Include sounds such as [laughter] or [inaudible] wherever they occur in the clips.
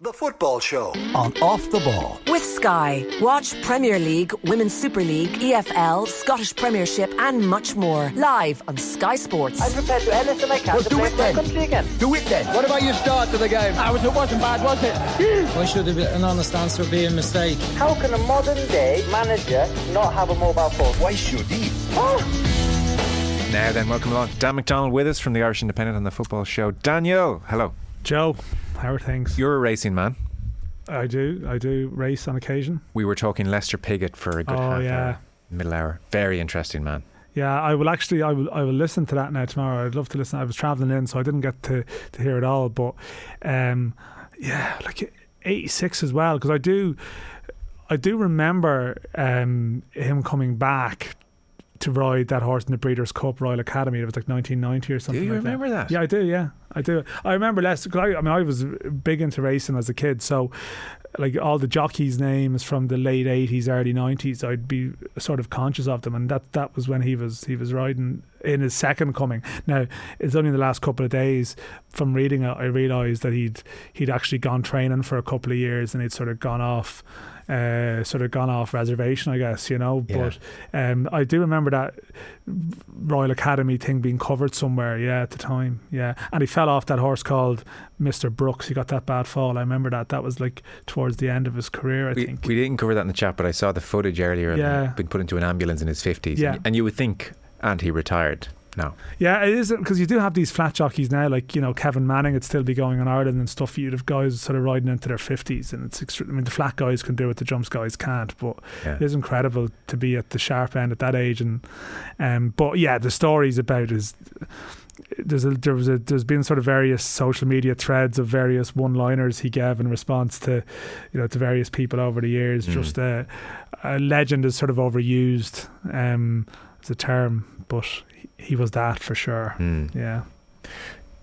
The Football Show. on Off the Ball. With Sky. Watch Premier League, Women's Super League, EFL, Scottish Premiership, and much more. Live on Sky Sports. I'm prepared to do anything I can Well, to do play it then. country again. Do it then. What about your start to the game? Ah, I was, it wasn't bad, was it? [gasps] Why should there be an honest answer be a mistake? How can a modern day manager not have a mobile phone? Why should he? Ah! Now then, welcome along. Dan McDonald with us from the Irish Independent on the Football Show. Daniel, hello. Joe, how are things? You're a racing man. I do, I do race on occasion. We were talking Lester Piggott for a good Oh, half yeah. hour, middle hour. Very interesting man. Yeah, I will actually, I will, I will listen to that now tomorrow. I'd love to listen. I was travelling in, so I didn't get to to hear it all. But um, yeah, like eighty six as well, because I do, I do remember um, him coming back to ride that horse in the Breeders' Cup Royal Academy. It was like nineteen ninety or something. Do you like remember that? Yeah, I do. Yeah, I do. I remember less. I, I mean, I was big into racing as a kid, so like all the jockeys' names from the late eighties, early nineties, I'd be sort of conscious of them, and that that was when he was he was riding in his second coming. Now it's only in the last couple of days from reading it, I realised that he'd he'd actually gone training for a couple of years, and he'd sort of gone off. Uh, sort of gone off reservation, I guess, you know. Yeah. But um, I do remember that Royal Academy thing being covered somewhere, yeah, at the time, yeah. And he fell off that horse called Mr. Brooks. He got that bad fall. I remember that. That was like towards the end of his career, I We, think. we didn't cover that in the chat, but I saw the footage earlier Yeah. being put into an ambulance in his 50s. Yeah. And, and you would think, and he retired. No. Yeah, it is because you do have these flat jockeys now, like you know Kevin Manning. It'd still be going in Ireland and stuff. You'd have guys sort of riding into their fifties, and it's. I mean, the flat guys can do it, the jumps guys can't. But Yeah. it is incredible to be at the sharp end at that age. And um, but yeah, the stories about is there's a, there was a there's been sort of various social media threads of various one-liners he gave in response to you know to various people over the years. Mm. Just uh, a legend is sort of overused um, as a term, but he, was that for sure. Hmm. Yeah.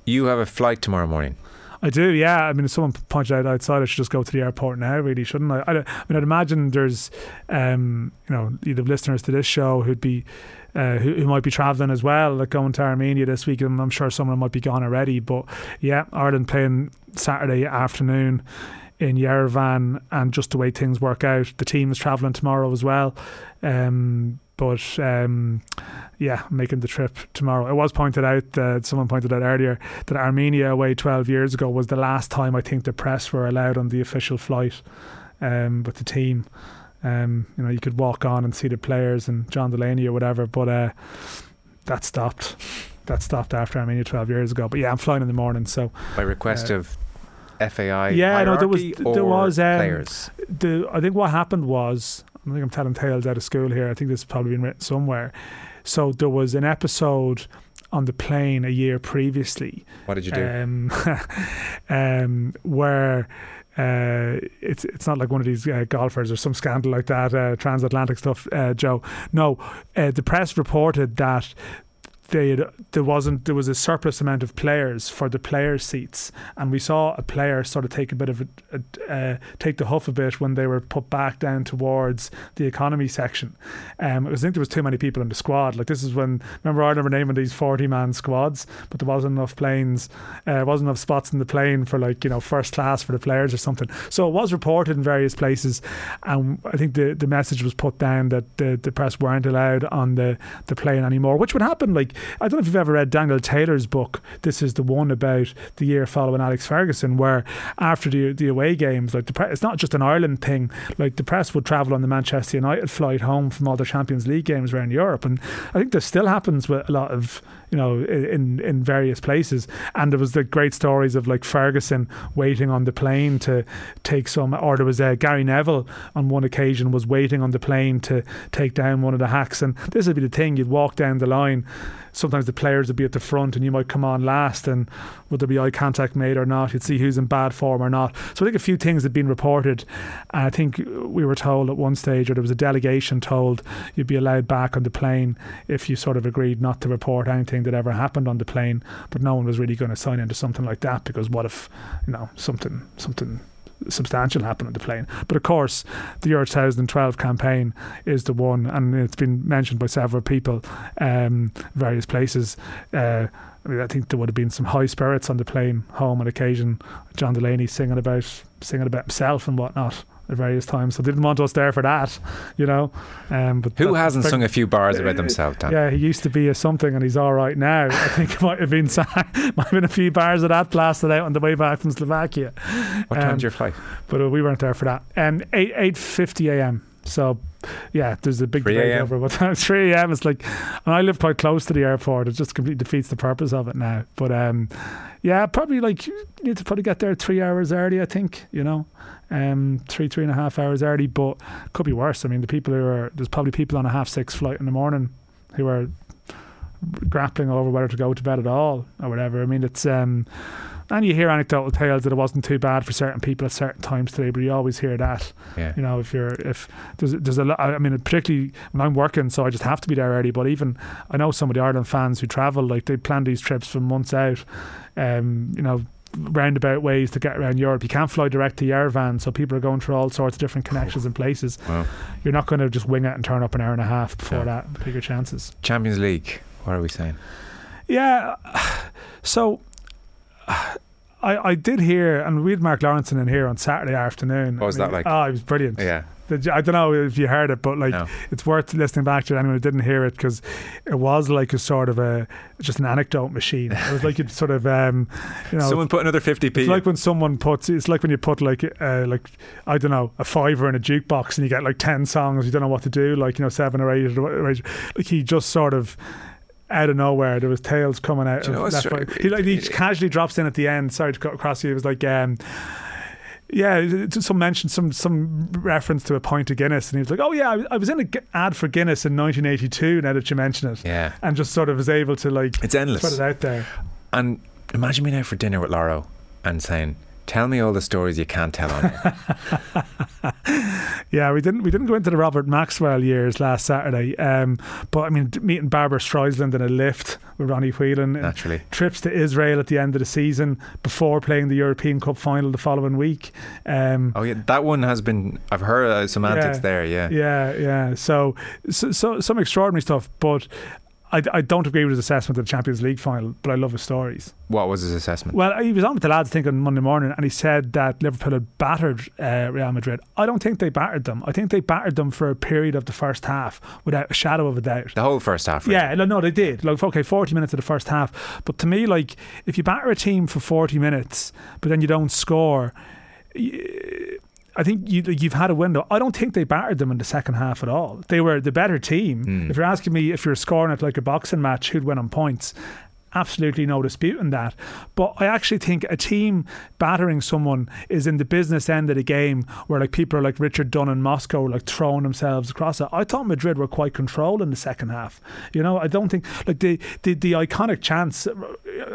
You have a flight tomorrow morning. I do, yeah. I mean, if someone pointed out outside, I should just go to the airport now, really, shouldn't I? I, I mean, I'd imagine there's, um, you know, either listeners to this show who'd be, uh, who, who might be travelling as well, like going to Armenia this week, and I'm sure someone might be gone already. But yeah, Ireland playing Saturday afternoon in Yerevan, and just the way things work out, the team is travelling tomorrow as well. Um, but um, yeah, making the trip tomorrow. It was pointed out, uh, someone pointed out earlier, that Armenia away 12 years ago was the last time I think the press were allowed on the official flight um, with the team. Um, you know, you could walk on and see the players and John Delaney or whatever, but uh, that stopped. That stopped after Armenia 12 years ago. But yeah, I'm flying in the morning, so By request Uh, of FAI Yeah, no, there was- there was, um, players? the I think what happened was I think I'm telling tales out of school here. I think this has probably been written somewhere. So there was an episode on the plane a year previously What did you do? um, [laughs] um, where uh, it's it's not like one of these uh, golfers or some scandal like that, uh, transatlantic stuff, uh, Joe. No, uh, the press reported that. They had, there wasn't there was a surplus amount of players for the players seats. And we saw a player sort of take a bit of a, a uh, take the huff a bit when they were put back down towards the economy section. Um, I think there was too many people in the squad. Like this is when remember Ireland were naming these 40 man squads but there wasn't enough planes uh, wasn't enough spots in the plane for like you know first class for the players or something. So it was reported in various places and I think the, the message was put down that the, the press weren't allowed on the, the plane anymore which would happen like I don't know if you've ever read Daniel Taylor's book this is the one about the year following Alex Ferguson where after the, the away games like the pre- it's not just an Ireland thing like the press would travel on the Manchester United flight home from all the Champions League games around Europe. And I think this still happens with a lot of you know in in various places. And there was the great stories of like Ferguson waiting on the plane to take some or there was uh, Gary Neville on one occasion was waiting on the plane to take down one of the hacks. And this would be the thing you'd walk down the line sometimes the players would be at the front and you might come on last and would there be eye contact made or not you'd see who's in bad form or not. So I think a few things had been reported. And I think we were told at one stage or there was a delegation told you'd be allowed back on the plane if you sort of agreed not to report anything that ever happened on the plane but no one was really going to sign into something like that because what if you know something something substantial happened on the plane. But of course, the Euro 2012 campaign is the one, and it's been mentioned by several people, um, various places. Uh, I mean, I think there would have been some high spirits on the plane home on occasion. John Delaney singing about singing about himself and whatnot at various times. So they didn't want us there for that, [laughs] you know. Um, but Who hasn't sung a few bars about themselves, Dan? yeah, he used to be a something and he's all right now. I think it [laughs] might have been [laughs] might have been a few bars of that blasted out on the way back from Slovakia. What Um, time's your flight? But uh, we weren't there for that. Um, 8 eight fifty a.m. So yeah, there's a big 3 debate over what time. [laughs] Three a.m. It's like, and I live quite close to the airport. It just completely defeats the purpose of it now. But um, yeah, probably like you need to probably get there three hours early. I think you know, um, three three and a half hours early. But could be worse. I mean, the people who are there's probably people on a half six flight in the morning who are grappling over whether to go to bed at all or whatever. I mean, it's um, and you hear anecdotal tales that it wasn't too bad for certain people at certain times today, but you always hear that. Yeah. You know, if you're if there's there's a lot. I mean, particularly when I'm working, so I just have to be there early. But even I know some of the Ireland fans who travel, like they plan these trips for months out. Um, you know. Roundabout ways to get around Europe. You can't fly direct to Yerevan, so people are going through all sorts of different connections and places. Wow. You're not going to just wing it and turn up an hour and a half before No. that. Bigger chances. Champions League. What are we saying? Yeah. [sighs] So I I did hear, and we had Mark Lawrenson in here on Saturday afternoon. What was that like? Oh, it was brilliant. Yeah. The- I don't know if you heard it, but like No. it's worth listening back to anyone who didn't hear it because it was like a sort of a just an anecdote machine. It was like it sort of um, you know. Someone put another 50p. it's like when someone puts. It's like when you put like uh, like I don't know a fiver in a jukebox and you get like ten songs. You don't know what to do. Like you know seven or eight. Or eight. Like he just sort of out of nowhere there was tales coming out. Of left, right. He like he casually drops in at the end. Sorry to cut across you. It was like. um yeah, some mention, some some reference to a pint of Guinness, and he was like, "Oh yeah, I was- in an ad for Guinness in 1982." Now that you mention it, Yeah. and just sort of was able to like It's endless. put it out there. And imagine me now for dinner with Lawro and saying, "Tell me all the stories you can't tell on." [laughs] Yeah, we didn't we didn't go into the Robert Maxwell years last Saturday, um, but I mean meeting Barbra Streisand in a lift with Ronnie Whelan, Naturally. trips to Israel at the end of the season before playing the European Cup final the following week. Um, Oh yeah, that one has been. I've heard uh, semantics Yeah. there. Yeah. Yeah, yeah. So, so, so some extraordinary stuff, but I, I don't agree with his assessment of the Champions League final. But I love his stories. What was his assessment? Well, he was on with the lads, I think, on Monday morning, and he said that Liverpool had battered uh, Real Madrid. I don't think they battered them. I think they battered them for a period of the first half, without a shadow of a doubt. the whole first half. really. Yeah, no, no, they did. Like, okay, 40 minutes of the first half. But to me, like, if you batter a team for 40 minutes, but then you don't score, I think you, you've had a window. I don't think they battered them in the second half at all. They were the better team. Mm. If you're asking me if you're scoring it like a boxing match, who'd win on points? Absolutely no dispute in that. But I actually think a team battering someone is in the business end of the game where like people are like Richard Dunne in Moscow like throwing themselves across it. I thought Madrid were quite controlled in the second half. You know, I don't think like the the, the iconic chance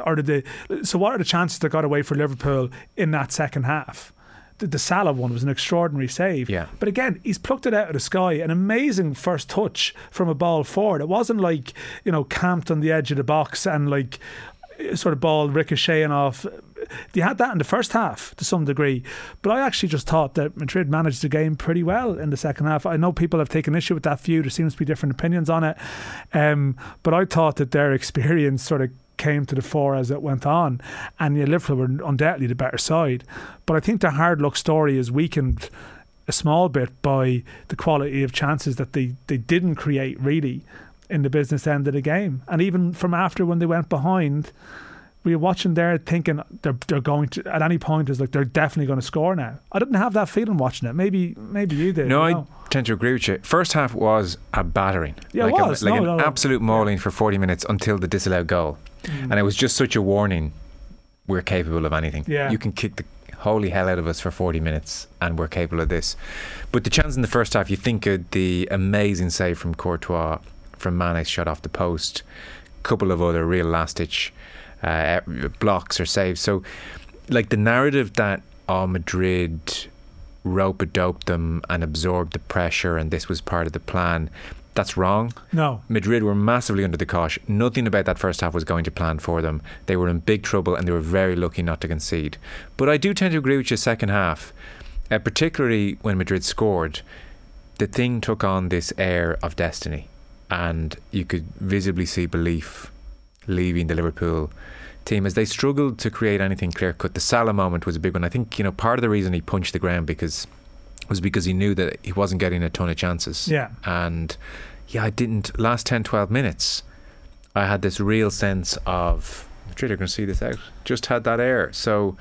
or the, the so what are the chances that got away for Liverpool in that second half? The, the Salah one was an extraordinary save. Yeah. But again, he's plucked it out of the sky. An amazing first touch from a ball forward. It wasn't like, you know, camped on the edge of the box and like sort of ball ricocheting off. They had that in the first half to some degree. But I actually just thought that Madrid managed the game pretty well in the second half. I know people have taken issue with that view. There seems to be different opinions on it. Um, but I thought that their [laughs] experience sort of came to the fore as it went on. And yeah, Liverpool were undoubtedly the better side. But I think the hard luck story is weakened a small bit by the quality of chances that they, they didn't create really in the business end of the game. And even from after when they went behind, we were watching there thinking they're they're going to at any point is like they're definitely going to score now. I didn't have that feeling watching it. Maybe maybe you did. No, I I tend to agree with you. First half was a battering. Yeah, it like was. A, like No, an no, absolute mauling for 40 minutes until the disallowed goal. Mm. And it was just such a warning we're capable of anything. Yeah. You can kick the holy hell out of us for 40 minutes and we're capable of this. But the chance in the first half, you think of the amazing save from Courtois, from Mane's shot off the post, couple of other real last ditch uh, blocks or saves. So, like the narrative that oh, Madrid rope a doped them and absorbed the pressure and this was part of the plan. That's wrong. No. Madrid were massively under the cosh. Nothing about that first half was going to plan for them. They were in big trouble and they were very lucky not to concede. But I do tend to agree with you second half. uh, particularly when Madrid scored, the thing took on this air of destiny, and you could visibly see belief leaving the Liverpool team as they struggled to create anything clear cut. The Salah moment was a big one. I think you know part of the reason he punched the ground because was because he knew that he wasn't getting a ton of chances. Yeah. and yeah, I didn't last 10, 12 minutes. I had this real sense of Madrid are going to see this out. Just had that air. So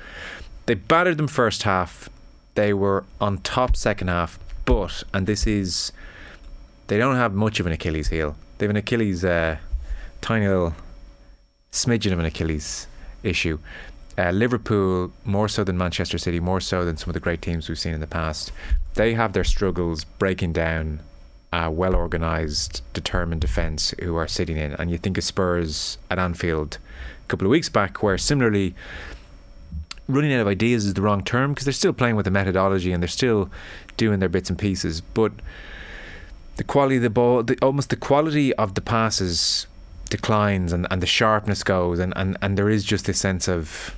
they battered them first half. They were on top second half, but and this is they don't have much of an Achilles heel. They have an Achilles uh, tiny little smidgen of an Achilles issue. Uh, Liverpool, more so than Manchester City, more so than some of the great teams we've seen in the past, they have their struggles breaking down a well organised, determined defence who are sitting in. And you think of Spurs at Anfield a couple of weeks back, where similarly running out of ideas is the wrong term because they're still playing with the methodology and they're still doing their bits and pieces. But the quality of the ball, the, almost the quality of the passes declines and, and the sharpness goes and, and, and there is just this sense of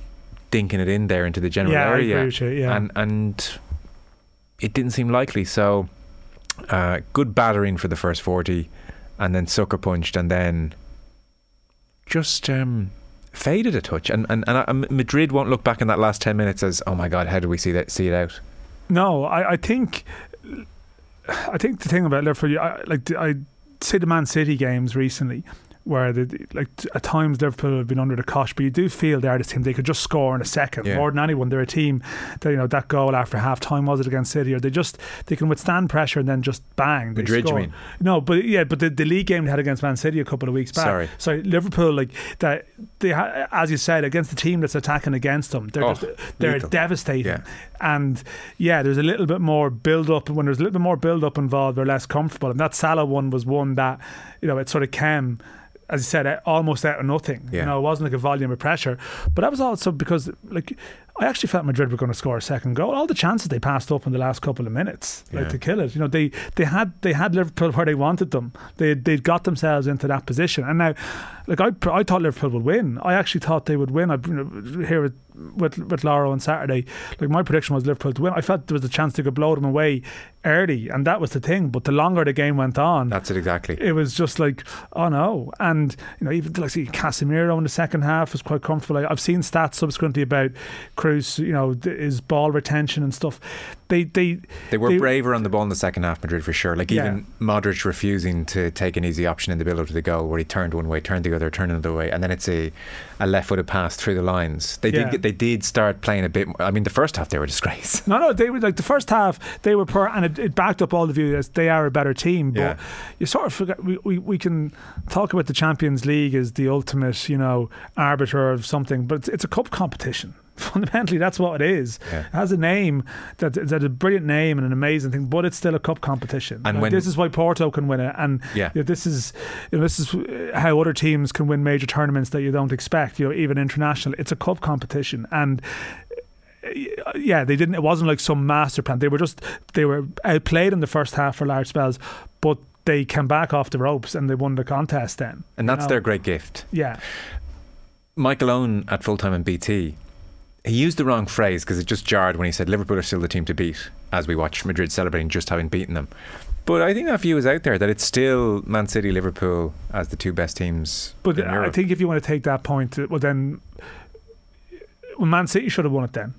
dinking it in there into the general Yeah, area. you, yeah. And and it didn't seem likely. So uh, good battering for the first forty and then sucker punched and then just um, faded a touch. And and, and Madrid won't look back in that last ten minutes as oh my god, how did we see that see it out? No, I, I think I think the thing about Liverpool, I, like I say the Man City games recently, where the, like at times Liverpool have been under the cosh, but you do feel they're this team they could just score in a second Yeah. more than anyone. They're a team that you know that goal after half time was it against City, or they just they can withstand pressure and then just bang. They Madrid, you score. mean? No, but yeah, but the, the league game they had against Man City a couple of weeks back. Sorry. so Liverpool like that they ha- as you said against the team that's attacking against them, they're Oh, just, they're lethal. devastating. Yeah. And yeah, there's a little bit more build up. When there's a little bit more build up involved, they're less comfortable. And that Salah one was one that, you know, it sort of came, as I said, almost out of nothing. Yeah. You know, it wasn't like a volume of pressure. But that was also because, like, I actually felt Madrid were going to score a second goal. All the chances they passed up in the last couple of minutes, like Yeah. to kill it. You know, they they had they had Liverpool where they wanted them. They they'd got themselves into that position. And now, like I I thought Liverpool would win. I actually thought they would win. I you know, here with with Lawro on Saturday, like my prediction was Liverpool to win. I felt there was a chance they could blow them away early, and that was the thing. But the longer the game went on, That's it exactly. it was just like, oh no. And, you know, even like see Casemiro in the second half was quite comfortable. I- I've seen stats subsequently about Kroos, you know, his ball retention and stuff. They, they, They were they- braver on the ball in the second half, Madrid, for sure. Like Yeah. even Modric refusing to take an easy option in the build up to the goal, where he turned one way, turned the other, turned another way, and then it's a, a left footed pass through the lines. They Yeah. did get, they did start playing a bit. More, I mean, the first half they were a disgrace. No, no, they were like the first half. They were poor, and it, it backed up all the view as they are a better team. But Yeah. you sort of forget. We, we, we can talk about the Champions League as the ultimate, you know, arbiter of something, but it's, it's a cup competition. [laughs] Fundamentally, that's what it is. Yeah. It has a name that a brilliant name and an amazing thing, but it's still a cup competition. And Like, this is why Porto can win it, and Yeah. you know, this is you know, this is uh, how other teams can win major tournaments that you don't expect. You know, even international. It's a cup competition, and uh, yeah, they didn't. It wasn't like some master plan. They were just they were outplayed in the first half for large spells, but they came back off the ropes and they won the contest. Then, And that's know? their great gift. yeah, Michael Owen at full time in BT, he used the wrong phrase because it just jarred when he said Liverpool are still the team to beat as we watch Madrid celebrating just having beaten them. But I think that view is out there that it's still Man City, Liverpool as the two best teams. but I think if you want to take that point, uh, well then, well, Man City should have won it then.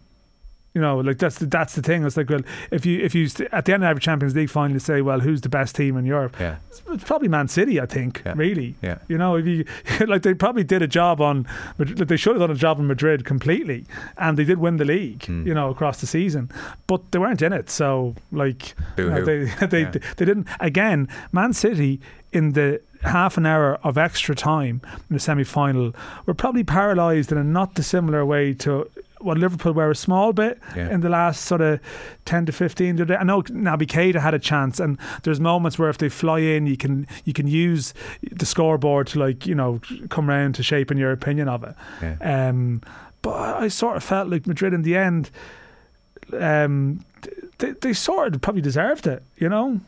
You know, like that's the, that's the thing. It's like, well, if you if you st- at the end of every Champions League final, you say, well, who's the best team in Europe? yeah, It's, it's probably Man City, I think. Yeah. Really, yeah. You know, if you [laughs] like, they probably did a job on. Madrid- They should have done a job in Madrid completely, and they did win the league. Mm. You know, across the season, but they weren't in it. So, like, you know, they [laughs] they Yeah. they didn't. Again, Man City in the half an hour of extra time in the semi final were probably paralysed in a not dissimilar way to. What Liverpool were a small bit Yeah. in the last sort of 10 to 15 today. I know Naby Keita had a chance and there's moments where if they fly in you can you can use the scoreboard to like you know come round to shaping your opinion of it Yeah. um, but I sort of felt like Madrid in the end um, they, they sort of probably deserved it you know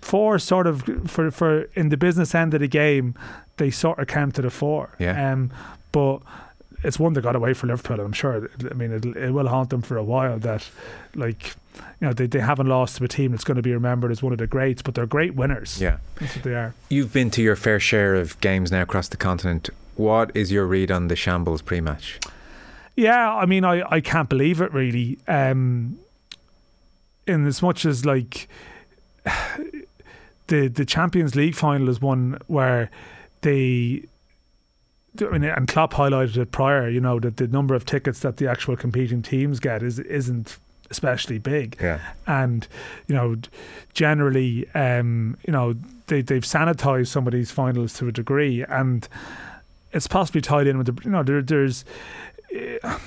for sort of for, for in the business end of the game they sort of came to the fore Yeah. um, but it's one that got away for Liverpool. and I'm sure. I mean, it'll, it will haunt them for a while. That like you know they, they haven't lost to a team that's going to be remembered as one of the greats, but they're great winners. Yeah. That's what they are. You've been to your fair share of games now across the continent. What is your read on the shambles pre-match? Yeah, I mean, I, I can't believe it really. Um, in as much as like [sighs] the the Champions League final is one where they. I mean, and Klopp highlighted it prior. You know that the number of tickets that the actual competing teams get is isn't especially big. Yeah. and you know generally um you know they they've sanitized some of these finals to a degree and it's possibly tied in with the you know there, there's uh,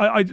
I, I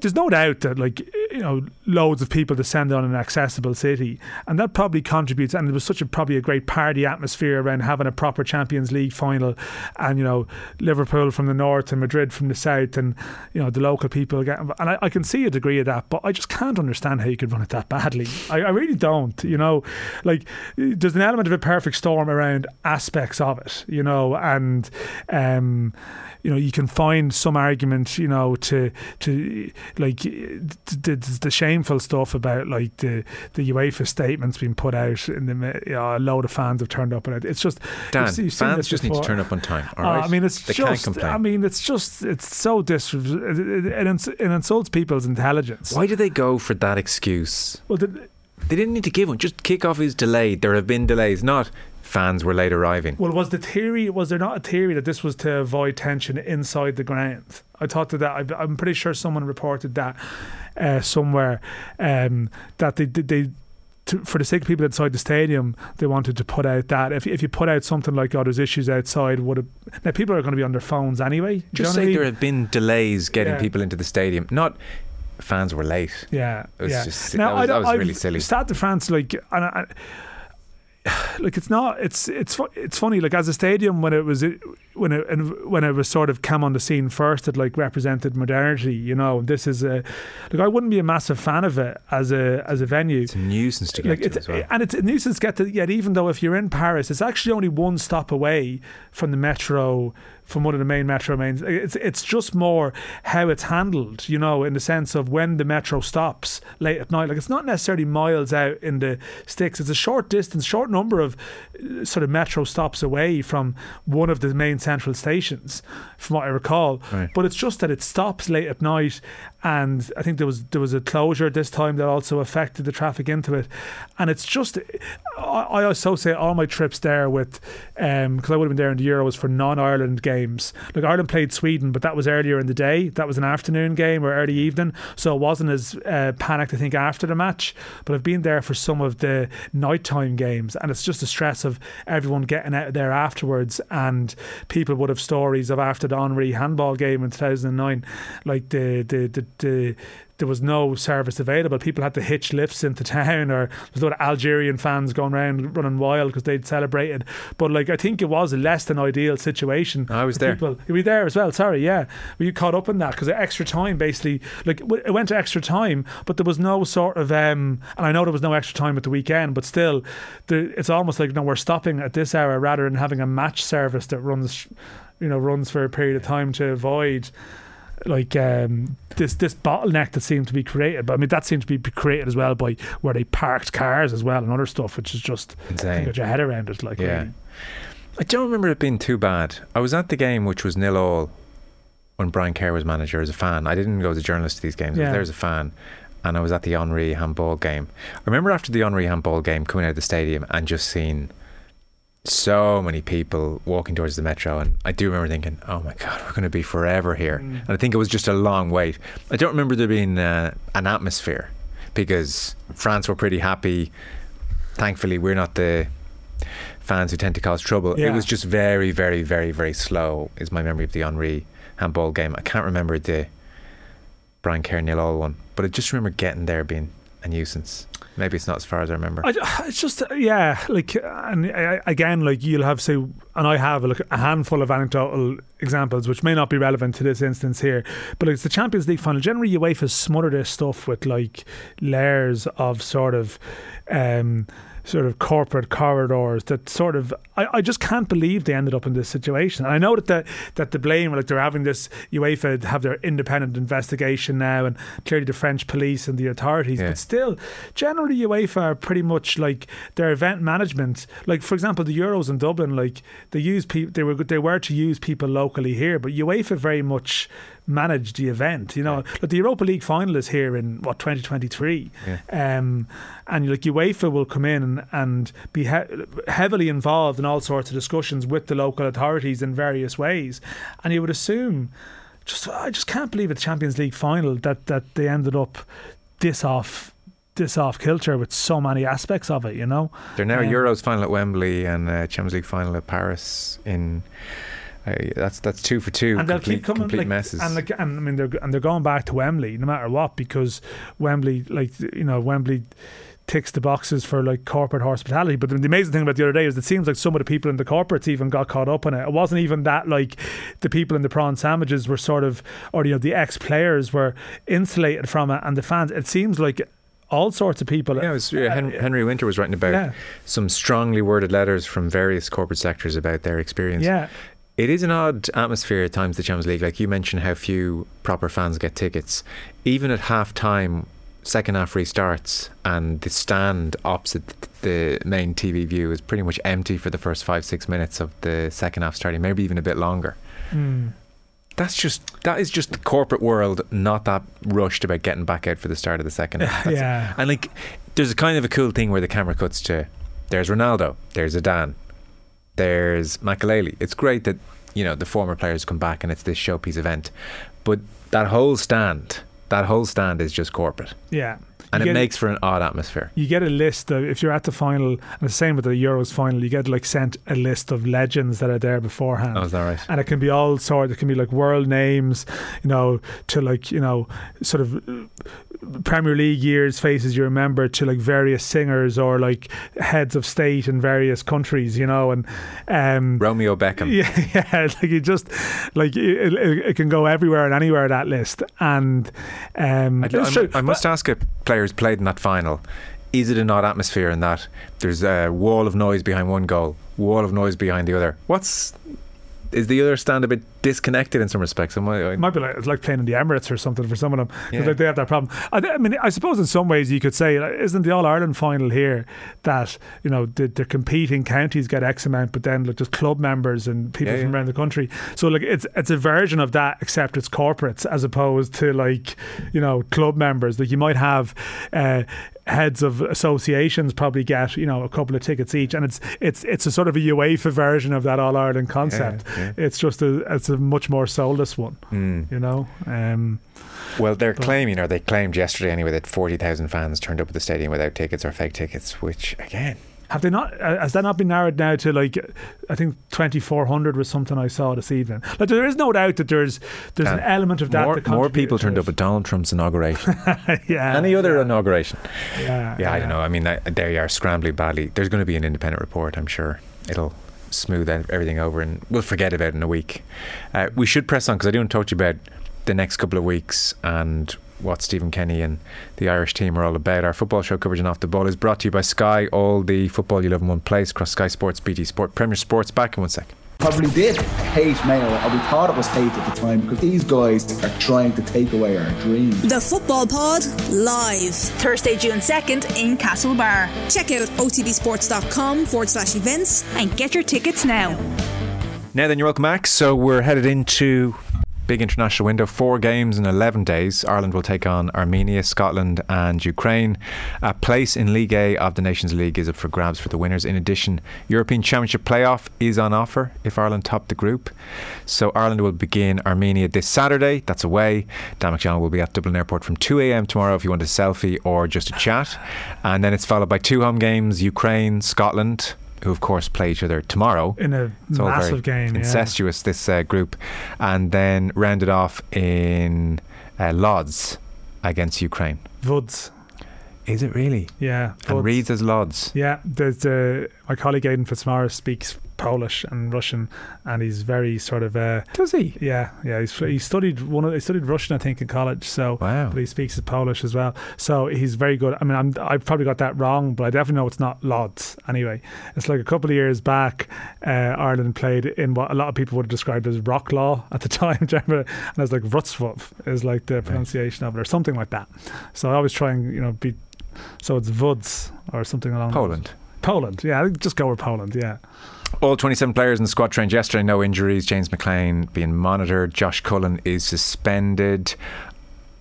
there's no doubt that like you know loads of people descend on an accessible city and that probably contributes and it was such a probably a great party atmosphere around having a proper Champions League final and you know Liverpool from the north and Madrid from the south and you know the local people get and I, I can see a degree of that but I just can't understand how you could run it that badly. I, I really don't you know? Like there's an element of a perfect storm around aspects of it you know? And um you know you can find some argument you know to to like the, the shameful stuff about like the the UEFA statements being put out and the you know, a load of fans have turned up and it. it's just Dan, you've- you've fans just need to turn up on time. All Uh. I mean, it's they can't just. complain. I mean, it's just. It's so dis. It, it, it, ins- it insults people's intelligence. Why do they go for that excuse? Well, the, They didn't need to give one. Just kickoff is delayed. There have been delays. Not fans were late arriving. well, was the theory? Was there not a theory that this was to avoid tension inside the ground? I thought that. that I, I'm pretty sure someone reported that uh, somewhere um, that they they. they to, for the sake of people inside the stadium, they wanted to put out that if if you put out something like "Oh, there's issues outside," would it, now people are going to be on their phones anyway. Just know what I say there have been delays getting Yeah. people into the stadium. Not fans were late. Yeah, It was yeah. just- now, that was- I that was I've- really silly. Stade de France, like, and I, [sighs] like it's not. It's it's it's funny. Like as a stadium, when it was when it and when it was sort of come on the scene first, it like represented modernity. You know, this is a like I wouldn't be a massive fan of it as a as a venue. It's a nuisance to get Like to as well. and it's a nuisance to get to yet even though if you're in Paris it's actually only one stop away from the metro from one of the main metro mains it's it's just more how it's handled you know in the sense of when the metro stops late at night like it's not necessarily miles out in the sticks it's a short distance short number of uh, sort of metro stops away from one of the main central stations from what I recall. Right. but it's just that it stops late at night and I think there was there was a closure this time that also affected the traffic into it. And it's just I, I associate all my trips there with because I would have been there in the Euros for non-Ireland games. Like Ireland played Sweden but that was earlier in the day. That was an afternoon game or early evening so it wasn't as uh, panicked I think after the match. But I've been there for some of the nighttime games and it's just the stress of everyone getting out there afterwards and people would have stories of after the Henri handball game in 2009 like the the the, the there was no service available. People had to hitch lifts into [laughs] town, or there's a lot of Algerian fans going around running wild because they'd celebrated. But like, I think it was a less than ideal situation. I was there. People, were you there as well? Sorry, yeah. Were you caught up in that because extra time basically? Like, it went to extra time, but there was no sort of. um And I know there was no extra time at the weekend, but still, there, it's almost like no, we're stopping at this hour rather than having a match service that runs, you know, runs for a period of time to avoid like um, this this bottleneck that seemed to be created. But I mean, that seemed to be created as well by where they parked cars as well and other stuff, which is just Insane. get your head around it. Like, Yeah. really. I don't remember it being too bad. I was at the game, which was nil all, when Brian Kerr was manager as a fan. I didn't go as a journalist to these games. I Yeah. was there as a fan, and I was at the Henri handball game. I remember after the Henri handball game coming out of the stadium and just seeing so many people walking towards the metro, and I do remember thinking, "Oh my god, we're going to be forever here." Mm. And I think it was just a long wait. I don't remember there being uh, an atmosphere because France were pretty happy. Thankfully, we're not the fans who tend to cause trouble. It was just very, very, very, very slow. Is my memory of the Henri handball game. I can't remember the Brian Kerr nil all one, but I just remember getting there being a nuisance. Maybe it's not as far as I remember. I, it's just uh, yeah, like and again, like you'll have say, and I have like a handful of anecdotal examples which may not be relevant to this instance here, but like, it's the Champions League final. Generally, UEFA smother this stuff with like layers of sort of. Um, sort of corporate corridors that sort of I, I just can't believe they ended up in this situation. And I know that the that the blame like they're having this UEFA have their independent investigation now and clearly the French police and the authorities, Yeah. but still generally UEFA are pretty much like their event management. Like for example, the Euros in Dublin, like they use people they were they were to use people locally here, but UEFA very much managed the event. You know, like the Europa League final is here in what 2023, um, and like UEFA will come in and, and be he- heavily involved in all sorts of discussions with the local authorities in various ways, and you would assume. Just, I just can't believe at the Champions League final that, that they ended up this off this off kilter with so many aspects of it. You know, They're now Um, Euros final at Wembley and uh, Champions League final at Paris. In uh, that's that's two for two. and they'll complete, keep coming complete like, messes. and like, and I mean they're and they're going back to Wembley no matter what because Wembley like you know Wembley ticks the boxes for like corporate hospitality but the amazing thing about the other day is it seems like some of the people in the corporates even got caught up in it it wasn't even that like the people in the prawn sandwiches were sort of or you know the ex-players were insulated from it and the fans it seems like all sorts of people yeah, was, uh, Hen- Henry Winter was writing about yeah some strongly worded letters from various corporate sectors about their experience. yeah It is an odd atmosphere at times, the Champions League. Like you mentioned, how few proper fans get tickets. Even at half time, second half restarts, and the stand opposite the main TV view is pretty much empty for the first five, six minutes of the second half starting, maybe even a bit longer. Mm. That's just that is just the corporate world not that rushed about getting back out for the start of the second [laughs] half. That's- yeah And like there's a kind of a cool thing where the camera cuts to there's Ronaldo, there's Zidane, there's Makelele. It's great that, you know, the former players come back and it's this showpiece event. But that whole stand, that whole stand is just corporate. yeah And it makes for an odd atmosphere. you get a list of if you're at the final and the same with the Euros final you get like sent a list of legends that are there beforehand Oh, is that right? and it can be all sorts it can be like world names you know to like you know sort of Premier League years faces you remember to like various singers or like heads of state in various countries you know and um Romeo Beckham. [laughs] yeah, yeah, like you just like it, it, it can go everywhere and anywhere that list, and um, I, I-. I must ask a players played in that final. Is it an odd atmosphere in that there's a wall of noise behind one goal, wall of noise behind the other? What's is the other stand a bit disconnected in some respects? Am I, I- It might be like it's like playing in the Emirates or something for some of them. Yeah. Like they have that problem. I, I mean, I suppose in some ways you could say, isn't the All Ireland final here that you know the, the competing counties get X amount, but then like just club members and people Yeah, from yeah. around the country. So like it's it's a version of that, except it's corporates as opposed to like you know club members. Like you might have. Uh, heads of associations probably get you know a couple of tickets each and it's it's it's a sort of a UEFA version of that All Ireland concept yeah. it's just a it's a much more soulless one Hmm. you know. Um, Well, they're claiming, or they claimed yesterday anyway, that 40,000 fans turned up at the stadium without tickets or fake tickets, which, again, have they not? Uh, has that not been narrowed now to like? I think twenty four hundred was something I saw this evening. Like there is no doubt that there's there's an element of that. more, that more people turned up at Donald Trump's inauguration. [laughs] yeah, Any other inauguration. yeah, Yeah, I don't know. I mean, they are scrambling badly. There's going to be an independent report, I'm sure. It'll smooth everything over and we'll forget about it in a week. Uh, we should press on because I do want to talk to you about the next couple of weeks and what Stephen Kenny and the Irish team are all about. Our football show coverage and off the ball is brought to you by Sky. All the football you love in one place across Sky Sports, BT Sport, Premier Sports. Back in one sec. probably did hate Mayo, or we thought it was hate at the time because these guys are trying to take away our dreams. The Football Pod live. Thursday, June 2nd in Castlebar. Check out otbsports.com forward slash events. And get your tickets now. Now then, you're welcome back. So we're headed into big international window. Four games in 11 days. Ireland will take on Armenia, Scotland, and Ukraine. A place in League A of the Nations League is up for grabs for the winners. In addition, European Championship playoff is on offer if Ireland top the group. So Ireland will begin Armenia this Saturday. That's away. Dan McDonald will be at Dublin Airport from 2 a.m. tomorrow if you want a selfie or just a chat. And then it's followed by two home games: Ukraine, Scotland. Who of course play each other tomorrow in a it's massive game. Yeah. incestuous this uh, group and then rounded off in uh, Lodz against Ukraine Vuds, is it really yeah, and Vuds. reads as Lodz Yeah, there's uh, my colleague Aidan Fitzmaurice speaks Polish and Russian, and he's very sort of. Uh, Does he? yeah, yeah. He's he studied one. Of, he studied Russian, I think, in college. So, Wow. but he speaks Polish as well. So he's very good. I mean, I'm, I probably got that wrong, but I definitely know it's not Lodz. Anyway, it's like a couple of years back, uh, Ireland played in what a lot of people would have described as rock law at the [laughs] time. do you remember? And it's like Wrocław is like the pronunciation of it, or something like that. So I always try and you know be. So it's Woods or something along Poland. Poland, yeah, just go with Poland, yeah. All 27 players in the squad trained yesterday, no injuries. James McLean being monitored. Josh Cullen is suspended.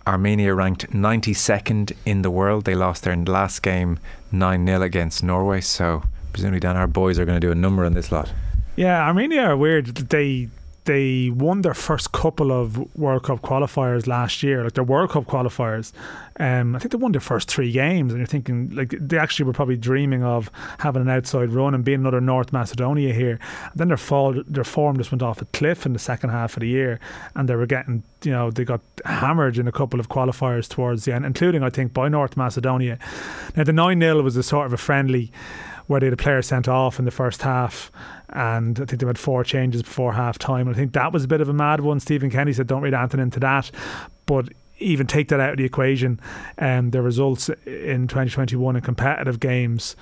Armenia ranked 92nd in the world. They lost their last game 9 0 against Norway. So, presumably, Dan, our boys are going to do a number on this lot. Yeah, Armenia are weird. They they won their first couple of World Cup qualifiers last year, like their World Cup qualifiers. Um, I think they won their first three games, and you're thinking like they actually were probably dreaming of having an outside run and being another North Macedonia here. And then their fall, their form just went off a cliff in the second half of the year, and they were getting, you know, they got hammered in a couple of qualifiers towards the end, including I think by North Macedonia. Now the nine 0 was a sort of a friendly where they had a player sent off in the first half, and I think they had four changes before half time. I think that was a bit of a mad one. Stephen Kenny said, "Don't read anything into that," but even take that out of the equation, and um, the results in 2021 in competitive games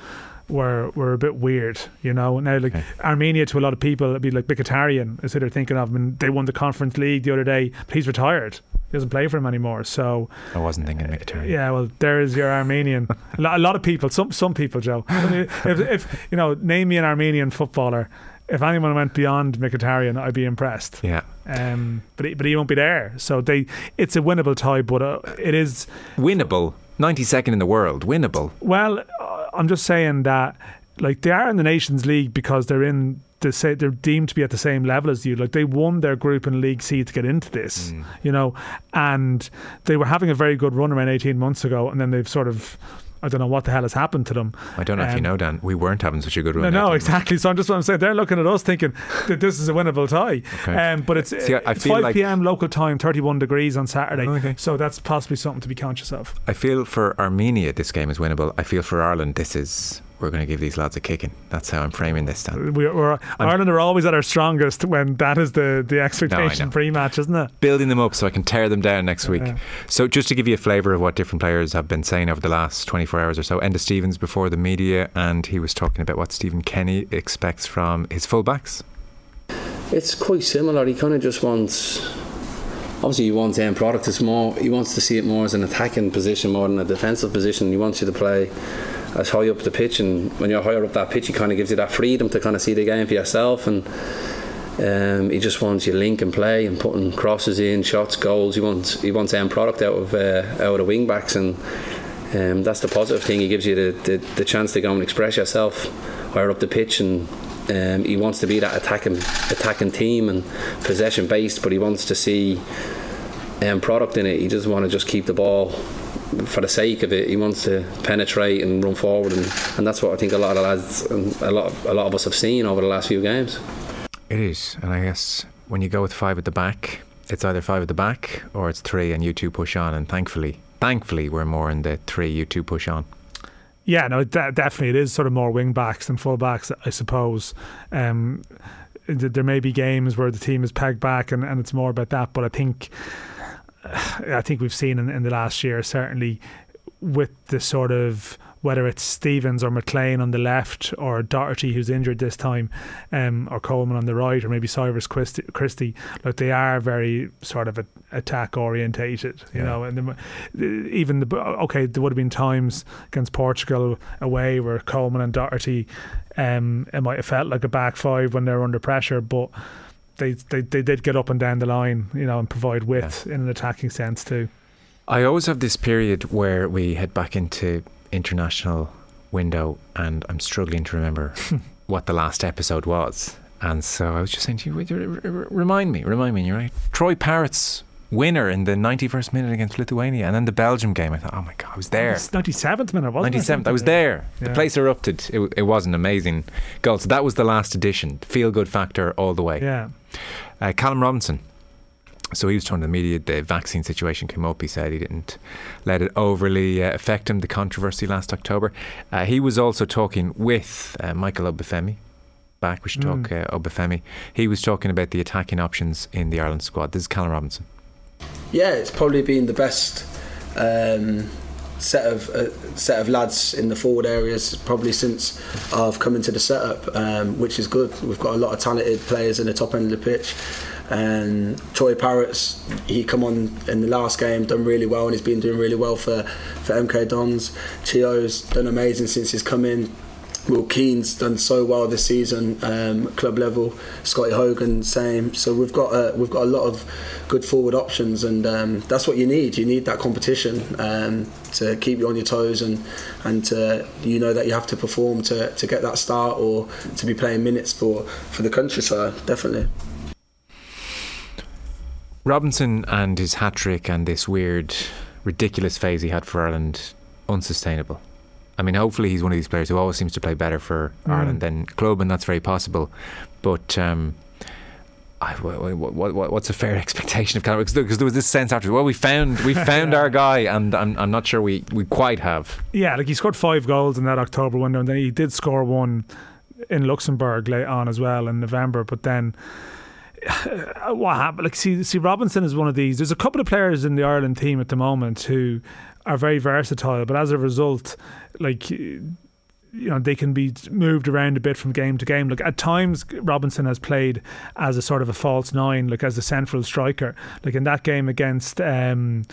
were were a bit weird, you know. Now, like Okay. Armenia, to a lot of people, it'd be like Mkhitaryan is who they're thinking of. I mean, they won the Conference League the other day, but he's retired. Doesn't play for him anymore. So, I wasn't thinking Mkhitaryan. yeah, well, there is your Armenian. [laughs] a, lot, a lot of people, some some people, Joe. if, if you know, name me an Armenian footballer. If anyone went beyond Mkhitaryan, I'd be impressed. Yeah. Um, but he, but he won't be there. So they, it's a winnable tie, but uh, it is. Winnable. 92nd in the world. Winnable. Well, uh, I'm just saying that like they are in the Nations League because they're in the say they're deemed to be at the same level as you. Like they won their group in League C to get into this, Mm. you know, and they were having a very good run around 18 months ago, and then they've sort of. I don't know what the hell has happened to them. I don't know if you Um, know, Dan. We weren't having such a good run. no, out. exactly. So I'm just what I'm saying. They're looking at us thinking that this is a winnable tie. Okay. Um, but it's, See, it's feel 5 like- p.m. local time, 31 degrees on Saturday. Okay. So that's possibly something to be conscious of. I feel for Armenia this game is winnable. I feel for Ireland this is we're going to give these lads a kicking. That's how I'm framing this, Dan. We, we're, Ireland are always at our strongest when that is the, the expectation know. pre-match, isn't it? Building them up so I can tear them down next week. Yeah. So just to give you a flavour of what different players have been saying over the last 24 hours or so, Enda Stevens before the media, and he was talking about what Stephen Kenny expects from his fullbacks. It's quite similar. He kind of just wants. Obviously, he wants end product. It's more. He wants to see it more as an attacking position more than a defensive position. He wants you to play as high up the pitch, and when you're higher up that pitch, he kind of gives you that freedom to kind of see the game for yourself. And um, he just wants you link and play and putting crosses in, shots, goals. He wants he wants end product out of uh, out of wing backs, and um, that's the positive thing. He gives you the, the, the chance to go and express yourself higher up the pitch, and um, he wants to be that attacking attacking team and possession based, but he wants to see um, product in it. He doesn't want to just keep the ball for the sake of it. He wants to penetrate and run forward, and, and that's what I think a lot of lads and a lot of, a lot of us have seen over the last few games. It is, and I guess when you go with five at the back, it's either five at the back or it's three, and you two push on. And thankfully, thankfully, we're more in the three, you two push on. Yeah, no, de- definitely it is sort of more wing backs than full backs, I suppose. Um, there may be games where the team is pegged back and, and it's more about that, but I think [sighs] I think we've seen in, in the last year certainly with the sort of whether it's Stevens or McLean on the left or Doherty who's injured this time um, or Coleman on the right or maybe Cyrus Christie, Christie like they are very sort of attack orientated you Yeah. know and the, even the okay there would have been times against Portugal away where Coleman and Doherty um, it might have felt like a back five when they were under pressure but they, they, they did get up and down the line you know and provide width in an attacking sense too I always have this period where we head back into international window, and I'm struggling to remember [laughs] what the last episode was. And so I was just saying to you, wait, r- r- remind me, remind me. You're right. Troy Parrott's winner in the 91st minute against Lithuania, and then the Belgium game. I thought, oh my god, I was there. It's 97th minute wasn't it? 97th. I was there. The place erupted. It, it was an amazing goal. So that was the last edition. Feel good factor all the way. yeah Uh, Callum Robinson. So he was talking to the media. The vaccine situation came up. He said he didn't let it overly uh, affect him. The controversy last October. Uh, he was also talking with uh, Michael Obafemi back. We should talk Mm. uh, Obafemi. He was talking about the attacking options in the Ireland squad. This is Callum Robinson. Yeah, it's probably been the best um, set of uh, set of lads in the forward areas probably since I've come into the setup, um, which is good. We've got a lot of talented players in the top end of the pitch. And Troy Parrott's he come on in the last game, done really well, and he's been doing really well for for MK Dons. Chio's done amazing since he's come in. Will Keane's done so well this season, um, club level. Scotty Hogan, same. So we've got a, we've got a lot of good forward options, and um, that's what you need. You need that competition um, to keep you on your toes, and and to, you know that you have to perform to, to get that start or to be playing minutes for for the countryside. Definitely. Robinson and his hat trick and this weird, ridiculous phase he had for Ireland, unsustainable. I mean, hopefully he's one of these players who always seems to play better for Mm. Ireland than club, and that's very possible. But um, I, what, what, what, what's a fair [laughs] expectation of Callum? Because there was this sense after, well, we found we [laughs] found our guy, and I'm, I'm not sure we, we quite have. Yeah, like he scored five goals in that October window, and then he did score one in Luxembourg late on as well in November. But then [sighs] what happened? Like, see, see, Robinson is one of these. There's a couple of players in the Ireland team at the moment who are very versatile, but as a result, like you know they can be moved around a bit from game to game. Like at times, Robinson has played as a sort of a false nine, like as a central striker. Like in that game against um,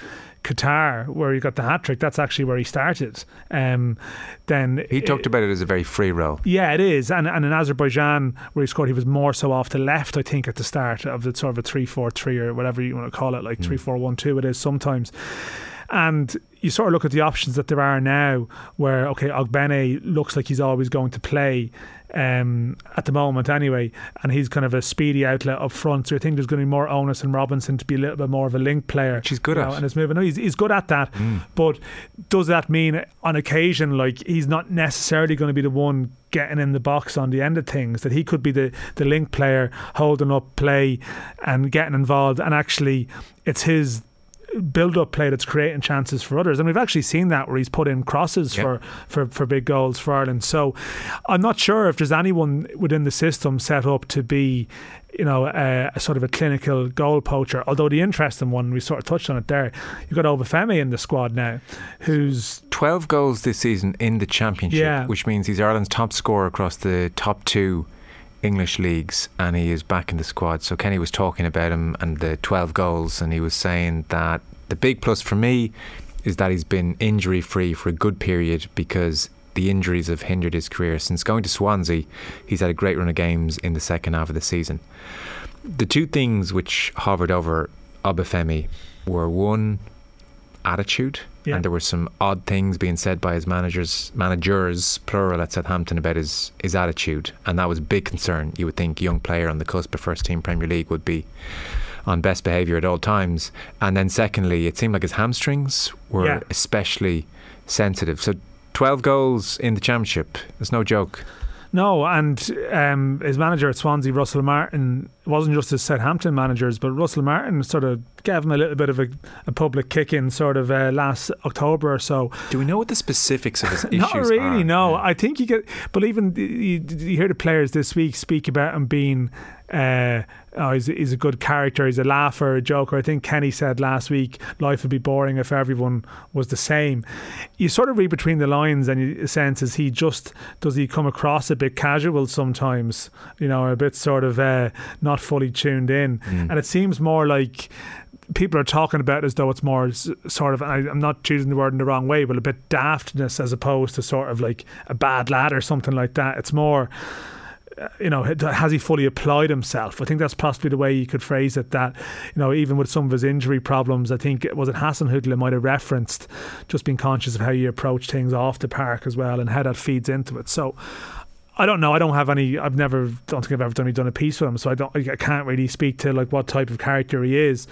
Qatar, where he got the hat trick, that's actually where he started. Um, then He talked about it as a very free role. yeah, it is. And and in Azerbaijan, where he scored, he was more so off the left, I think, at the start of the sort of a 3 4 3 or whatever you want to call it, like 3 4 1 2 it is sometimes. And you sort of look at the options that there are now, where, okay, Ogbene looks like he's always going to play um, at the moment anyway, and he's kind of a speedy outlet up front. So I think there's going to be more onus on Robinson to be a little bit more of a link player. Which he's good at. know, and his movement. No, he's, he's good at that. But does that mean on occasion, like he's not necessarily going to be the one getting in the box on the end of things? That he could be the the link player, holding up play and getting involved, and actually it's his build up play that's creating chances for others and we've actually seen that where he's put in crosses Yeah. for, for for big goals for Ireland so I'm not sure if there's anyone within the system set up to be you know a, a sort of a clinical goal poacher although the interesting one we sort of touched on it there you've got Obafemi in the squad now who's 12 goals this season in the championship, Yeah. which means he's Ireland's top scorer across the top two English leagues, and he is back in the squad. So Kenny was talking about him and the 12 goals, and he was saying that the big plus for me is that he's been injury free for a good period because the injuries have hindered his career. Since going to Swansea, he's had a great run of games in the second half of the season. The two things which hovered over Obafemi were one, attitude. Yeah. And there were some odd things being said by his managers, managers plural at Southampton about his, his attitude, and that was a big concern. You would think young player on the cusp of first team Premier League would be on best behaviour at all times. And then secondly, it seemed like his hamstrings were Yeah. especially sensitive. So twelve goals in the championship, it's no joke. No, and um, his manager at Swansea, Russell Martin, wasn't just his Southampton managers, but Russell Martin sort of gave him a little bit of a, a public kick in sort of uh, last October or so. Do we know what the specifics of his [laughs] issues Not really, are? no. I think you get, but even you, you hear the players this week speak about him being. Uh, oh, he's, he's a good character. He's a laugher, a joker. I think Kenny said last week, life would be boring if everyone was the same. You sort of read between the lines, and you sense is he just does he come across a bit casual sometimes, you know, a bit sort of uh, not fully tuned in, and it seems more like people are talking about as though it's more sort of I, I'm not choosing the word in the wrong way, but a bit daftness as opposed to sort of like a bad lad or something like that. It's more. You know, has he fully applied himself? I think that's possibly the way you could phrase it. That you know, even with some of his injury problems, I think it was it Hasenhüttl might have referenced just being conscious of how you approach things off the park as well, and how that feeds into it. So, I don't know. I don't have any. I've never. Don't think I've ever done, done a piece with him, so I don't. I can't really speak to like what type of character he is.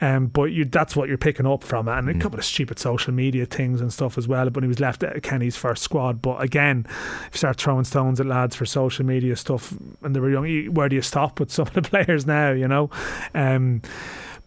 Um, but you, that's what you're picking up from it, and a couple of stupid social media things and stuff as well. But he was left at Kenny's first squad. But again, if you start throwing stones at lads for social media stuff, and they were young, where do you stop with some of the [laughs] players now? You know, um,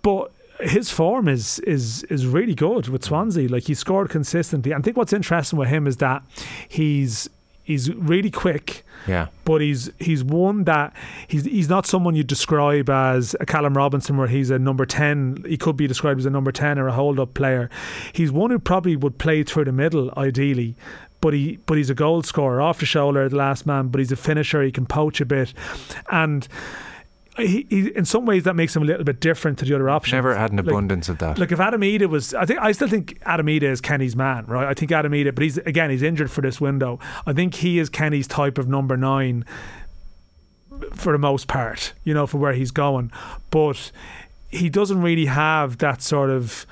but his form is is is really good with Swansea. Like he scored consistently. And I think what's interesting with him is that he's He's really quick. Yeah. But he's he's one that he's he's not someone you describe as a Callum Robinson where he's a number ten. He could be described as a number ten or a hold up player. He's one who probably would play through the middle ideally. But he but he's a goal scorer off the shoulder, the last man, but he's a finisher, he can poach a bit. And he, he, in some ways that makes him a little bit different to the other options. Never had an Like- abundance of that. Like if Adam Idah was, I think I still think Adam Idah is Kenny's man, right? I think Adam Idah, but he's again he's injured for this window. I think he is Kenny's type of number nine for the most part, you know, for where he's going. But he doesn't really have that sort of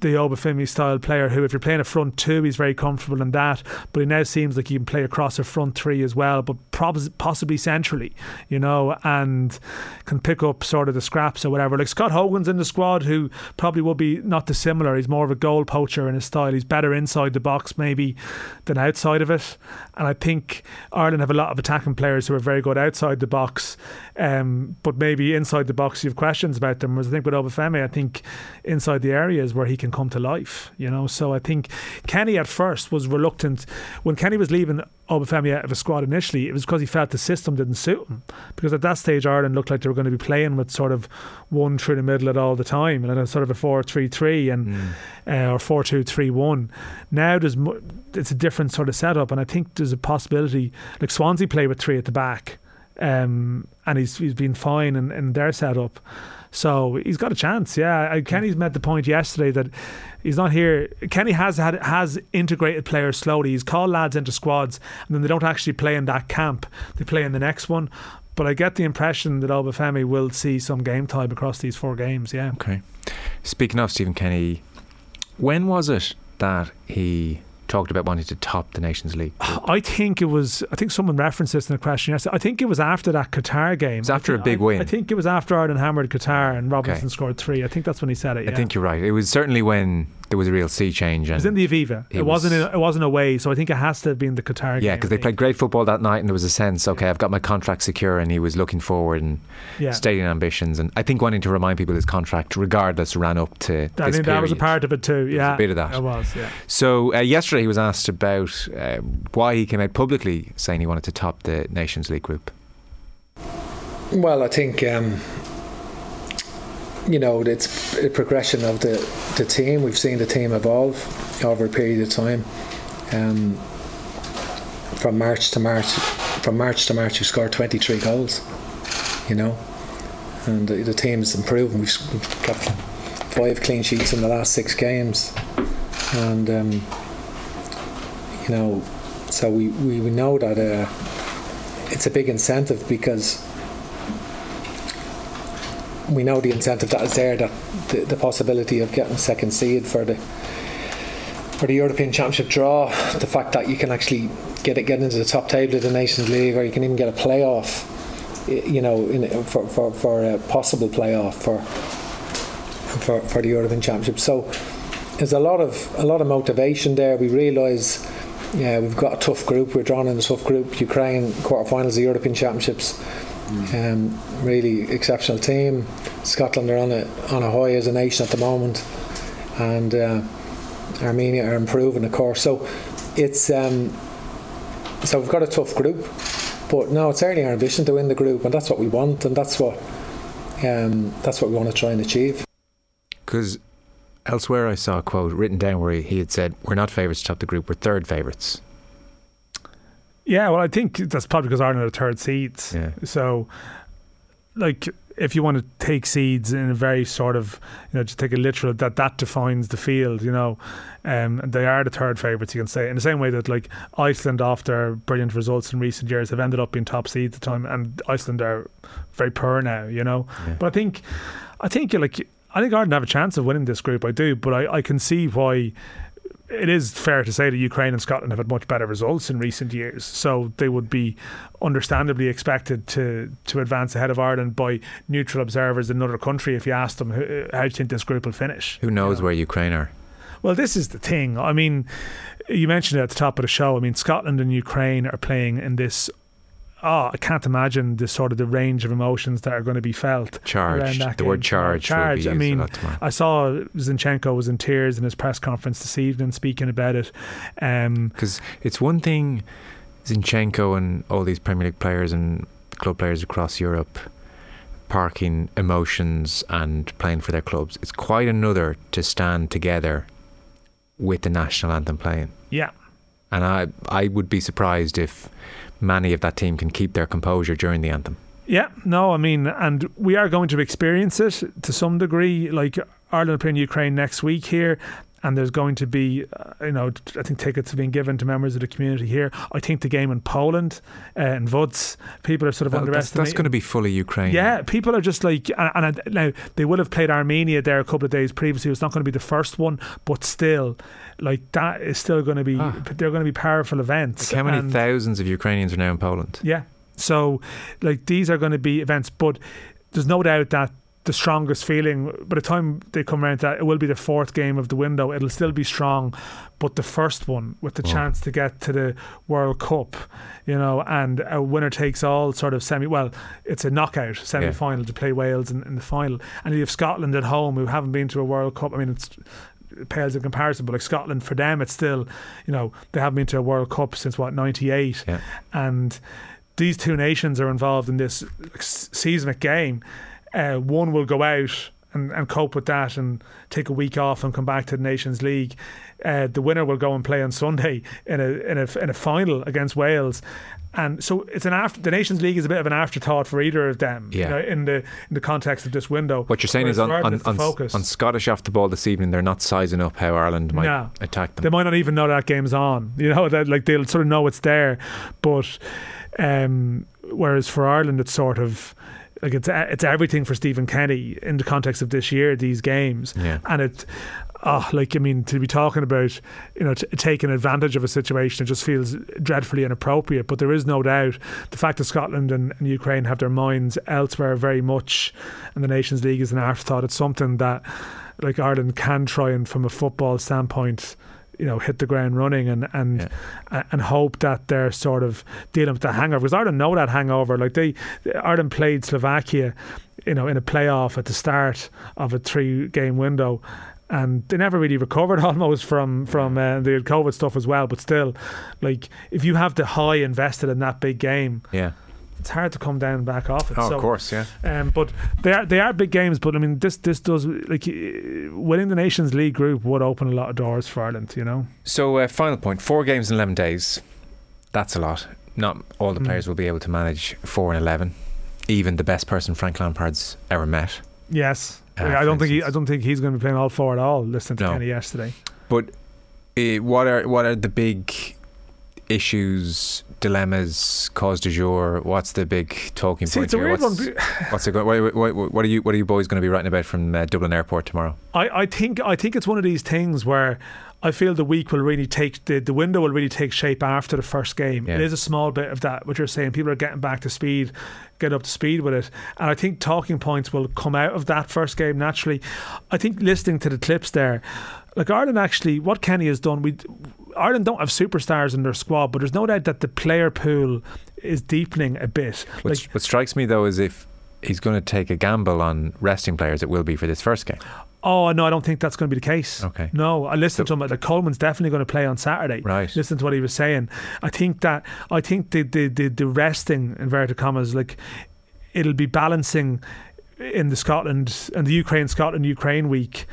the Obafemi style player who, if you're playing a front two, he's very comfortable in that. But he now seems like he can play across a front three as well, but possibly centrally, you know, and can pick up sort of the scraps or whatever. Like Scott Hogan's in the squad, who probably will be not dissimilar. He's more of a goal poacher in his style. He's better inside the box maybe than outside of it. And I think Ireland have a lot of attacking players who are very good outside the box, um, but maybe inside the box you have questions about them. Whereas I think with Obafemi, I think inside the areas where he can come to life, you know. So I think Kenny at first was reluctant when Kenny was leaving Obafemi out of the squad initially. It was because he felt the system didn't suit him. Because at that stage, Ireland looked like they were going to be playing with sort of one through the middle at all the time, and then sort of a four-three-three and uh, or four-two-three-one. Now there's it's a different sort of setup, and I think there's a possibility like Swansea play with three at the back. Um, and he's he's been fine in, in their setup. So he's got a chance, yeah. Kenny's made the point yesterday that he's not here. Kenny has had has integrated players slowly. He's called lads into squads, and then they don't actually play in that camp. They play in the next one. But I get the impression that Obafemi will see some game time across these four games. Yeah. Okay. Speaking of Stephen Kenny, when was it that he talked about wanting to top the Nations League? I think it was. I think someone referenced this in a question yesterday. I think it was after that Qatar game. It was after I a think- big I- win. I think it was after Ireland hammered Qatar and Robinson Okay. scored three. I think that's when he said it. I think you're right. It was certainly when there was a real sea change. It was in the Aviva. he It wasn't. was- In, it wasn't away. So I think it has to have been the Qatar yeah, because they played great football that night, and there was a sense, okay, I've got my contract secure, and he was looking forward and Yeah. stating ambitions, and I think wanting to remind people his contract, regardless, ran up to. I this think that was a part of it too. Yeah, a bit of that. It was. Yeah. So uh, yesterday he was asked about uh, why he came out publicly saying he wanted to top the Nations League group. Well, I think um, you know it's a progression of the the team. We've seen the team evolve over a period of time. Um, from March to March, from March to March, we scored 23 goals. You know, and the, the team's improving. We've, we've got five clean sheets in the last six games, and um, you know, so we, we, we know that uh, it's a big incentive because we know the incentive that is there that the, the possibility of getting second seed for the for the European Championship draw the fact that you can actually get it get into the top table of the Nations League or you can even get a playoff you know in, for, for, for a possible playoff for for, for the European Championship. So there's a lot of a lot of motivation there. We realise yeah we've got a tough group. We're drawn in a tough group. Ukraine quarterfinals of the European Championships um, really exceptional team. Scotland are on a on a high as a nation at the moment, and uh, Armenia are improving, of course. So it's um, so we've got a tough group, but no, it's certainly our ambition to win the group, and that's what we want, and that's what um, that's what we want to try and achieve. Because elsewhere I saw a quote written down where he, he had said, "We're not favourites to top the group. We're third favourites." Yeah, well, I think that's probably because Ireland are third seeds. Yeah. So, like, if you want to take seeds in a very sort of, you know, just take a literal that that defines the field. You know, um, and they are the third favourites. You can say in the same way that like Iceland, after brilliant results in recent years, have ended up being top seeds at the time, and Iceland are very poor now. You know, but I think, I think like. I think Ireland have a chance of winning this group. I do, but I, I can see why it is fair to say that Ukraine and Scotland have had much better results in recent years, so they would be understandably expected to to advance ahead of Ireland by neutral observers in another country. If you ask them, how do you think this group will finish? Who knows where Ukraine are? Well, this is the thing. I mean, you mentioned it at the top of the show. I mean, Scotland and Ukraine are playing in this. Oh, I can't imagine the sort of the range of emotions that are going to be felt. Charged. The word game. charged be Charged. used mean. I saw Zinchenko was in tears in his press conference this evening speaking about it. Um, Because it's one thing Zinchenko and all these Premier League players and club players across Europe parking emotions and playing for their clubs. It's quite another to stand together with the national anthem playing. Yeah. And I I would be surprised if many of that team can keep their composure during the anthem. Yeah, no, I mean, and we are going to experience it to some degree. Like Ireland playing Ukraine next week here, and there's going to be, uh, you know, I think tickets have been given to members of the community here. I think the game in Poland uh, in Łódź, people are sort of that's, underestimating. that's going to be fully Ukraine. Yeah, people are just like, and, and I- now they would have played Armenia there a couple of days previously. It's not going to be the first one, but still, like that is still going to be. Ah. They're going to be powerful events. Like how many and- thousands of Ukrainians are now in Poland? yeah. So, like, these are going to be events, but there's no doubt that the strongest feeling by the time they come around to that it will be the fourth game of the window it'll still be strong but the first one with the Oh. chance to get to the World Cup you know and a winner takes all sort of semi well it's a knockout semi final to play Wales in, in the final and you have Scotland at home who haven't been to a World Cup I mean it's it pales in comparison but like Scotland for them it's still you know they haven't been to a World Cup since what 98 Yeah. and these two nations are involved in this seismic game. Uh, one will go out and, and cope with that and take a week off and come back to the Nations League. Uh, the winner will go and play on Sunday in a in a in a final against Wales. And so it's an after the Nations League is a bit of an afterthought for either of them. you know, in the in the context of this window. What you're saying Whereas is on on, on, on Scottish off the ball this evening, they're not sizing up how Ireland might No. attack them. They might not even know that game's on. You know that like they'll sort of know it's there, but um, whereas for Ireland it's sort of like it's it's everything for Stephen Kenny in the context of this year these games, Yeah. and it. Oh, like I mean, to be talking about you know t- taking advantage of a situation, it just feels dreadfully inappropriate. But there is no doubt the fact that Scotland and, and Ukraine have their minds elsewhere very much, and the Nations League is an afterthought. It's something that like Ireland can try and, from a football standpoint, you know, hit the ground running and and a- and hope that they're sort of dealing with the hangover because Ireland know that hangover. Like they, Ireland played Slovakia, you know, in a playoff at the start of a three game window. And they never really recovered [laughs] almost from from uh, the COVID stuff as well. But still, like if you have the high invested in that big game, yeah. It's hard to come down and back off it. Oh, So, of course, yeah. um, but they are they are big games. But I mean, this this does like uh, winning the Nations League group would open a lot of doors for Ireland. You know, So, uh, final point: four games in eleven days. That's a lot. Not all the Mm. players will be able to manage four and eleven. Even the best person Frank Lampard's ever met. yes. Ah, Like, I don't think he, I don't think he's going to be playing all four at all. Listening to No. Kenny yesterday. But uh, what are what are the big issues, dilemmas, cause du jour? What's the big talking See, point it's a here? weird what's, one. [laughs] what's it go- what, what, what are you what are you boys going to be writing about from uh, Dublin Airport tomorrow? I, I think I think it's one of these things where I feel the week will really take the, the window will really take shape after the first game. Yeah. It is a small bit of that. What you're saying, people are getting back to speed, get up to speed with it, and I think talking points will come out of that first game naturally. I think listening to the clips there, like Ireland actually, what Kenny has done, we Ireland don't have superstars in their squad, but there's no doubt that the player pool is deepening a bit. What, Like what strikes me though is if he's going to take a gamble on resting players, it will be for this first game. Oh no, I don't think that's going to be the case. Okay. No, I listened to him. Like Coleman's definitely going to play on Saturday. Right. Listen to what he was saying. I think that I think the the the, the resting inverted commas like it'll be balancing in the Scotland and the Ukraine Scotland Ukraine week.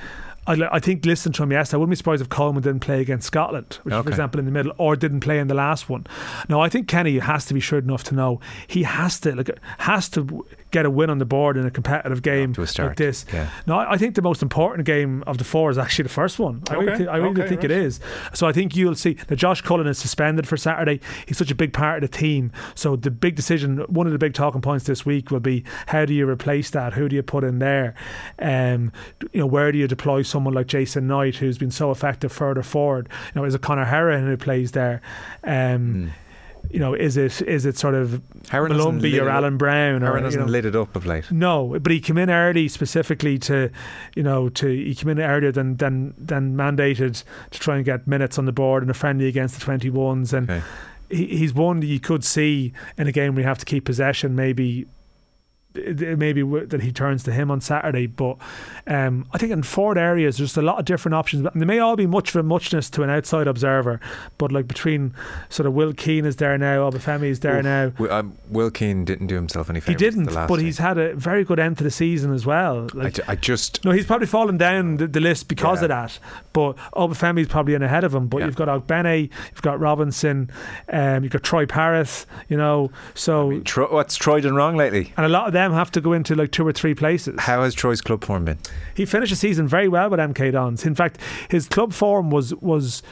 I, I think listening to him yesterday, I wouldn't be surprised if Coleman didn't play against Scotland, which Okay. for example, in the middle, or didn't play in the last one. Now I think Kenny has to be sure enough to know he has to like has to get a win on the board in a competitive game to a start, like this. yeah. No, I think the most important game of the four is actually the first one. I really, Okay, thi- I really okay, think it right. is. So I think you'll see that Josh Cullen is suspended for Saturday. He's such a big part of the team. So the big decision, one of the big talking points this week will be how do you replace that? Who do you put in there? Um, you know, where do you deploy someone like Jason Knight, who's been so effective further forward? You know, is it Conor Hourihane who plays there? Um, You know, is it is it sort of Jayson Molumby or Alan Browne? Aaron or, you hasn't know, lit it up of late. no, but he came in early specifically to, you know, to he came in earlier than than than mandated to try and get minutes on the board in a friendly against the twenty ones, and he, he's one that you could see in a game where you have to keep possession, maybe maybe that he turns to him on Saturday. But um, I think in forward areas, there's a lot of different options. And they may all be much of a muchness to an outside observer. But like between sort of Will Keane is there now, Obafemi is there Oof. now. Um, Will Keane didn't do himself any favours. He didn't, the last but he's had a very good end to the season as well. I, Like, ju- I just no, he's probably fallen down the, the list because Yeah. of that. But Obafemi's probably in ahead of him. But Yeah. you've got Ogbene, you've got Robinson, um, you've got Troy Parrott, you know. So Tro- what's Troy done wrong lately? and a lot of them have to go into like two or three places. How has Troy's club form been? He finished the season very well with MK Dons. In fact, his club form was was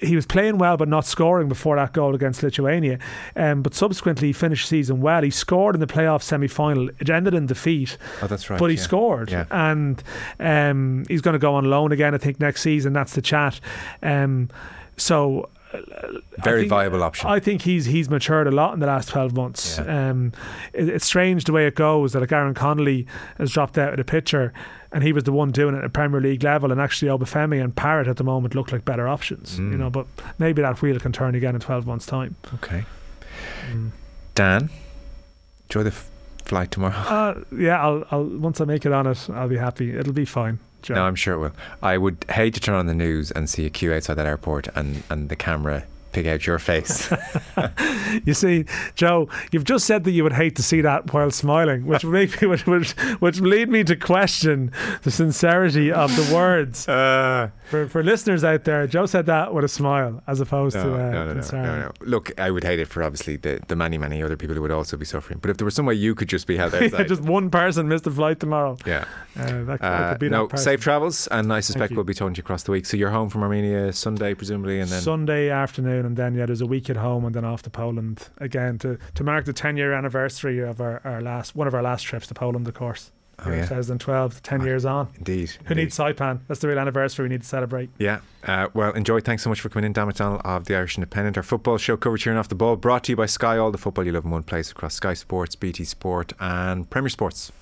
he was playing well but not scoring before that goal against Lithuania. Um, but subsequently, he finished the season well. He scored in the playoff semi final. It ended in defeat. Oh, that's right. But he yeah. scored, Yeah. and um, he's going to go on loan again. I think next season. That's the chat. Um, so. Very think- viable option. I think he's he's matured a lot in the last twelve months. Yeah. Um, it, it's strange the way it goes that like Aaron Connolly has dropped out of the picture, and he was the one doing it at Premier League level, and actually Obafemi and Parrott at the moment look like better options. You Mm. know, but maybe that wheel can turn again in twelve months' time. Okay. Mm. Dan, enjoy the f- flight tomorrow. Uh, yeah, I'll, I'll once I make it on it, I'll be happy. It'll be fine. Joe. No, I'm sure it will. I would hate to turn on the news and see a queue outside that airport and, and the camera pick out your face. [laughs] [laughs] You see, Joe, you've just said that you would hate to see that while smiling, which [laughs] would make me, which, which, which lead me to question the sincerity of the words. Uh, For, for listeners out there, Joe said that with a smile as opposed no, to uh, no, no, no, concern. no, no. Look, I would hate it for obviously the, the many, many other people who would also be suffering. But if there was some way you could just be held outside. Yeah, just one person missed the flight tomorrow. yeah. Uh, that, I Uh, could be no, that safe travels, and I suspect we'll be talking to you across the week. So you're home from Armenia Sunday, presumably, and then Sunday afternoon, and then yeah, there's a week at home, and then off to Poland again to, to mark the 10 year anniversary of our, our last one of our last trips to Poland, of course. Oh, yeah. 2012, 10 years on. indeed. Who indeed. needs Saipan? That's the real anniversary we need to celebrate. Yeah. Uh, well, enjoy. Thanks so much for coming in, Dan McDonnell of the Irish Independent. Our football show coverage here and off the ball, brought to you by Sky. All the football you love in one place across Sky Sports, BT Sport, and Premier Sports.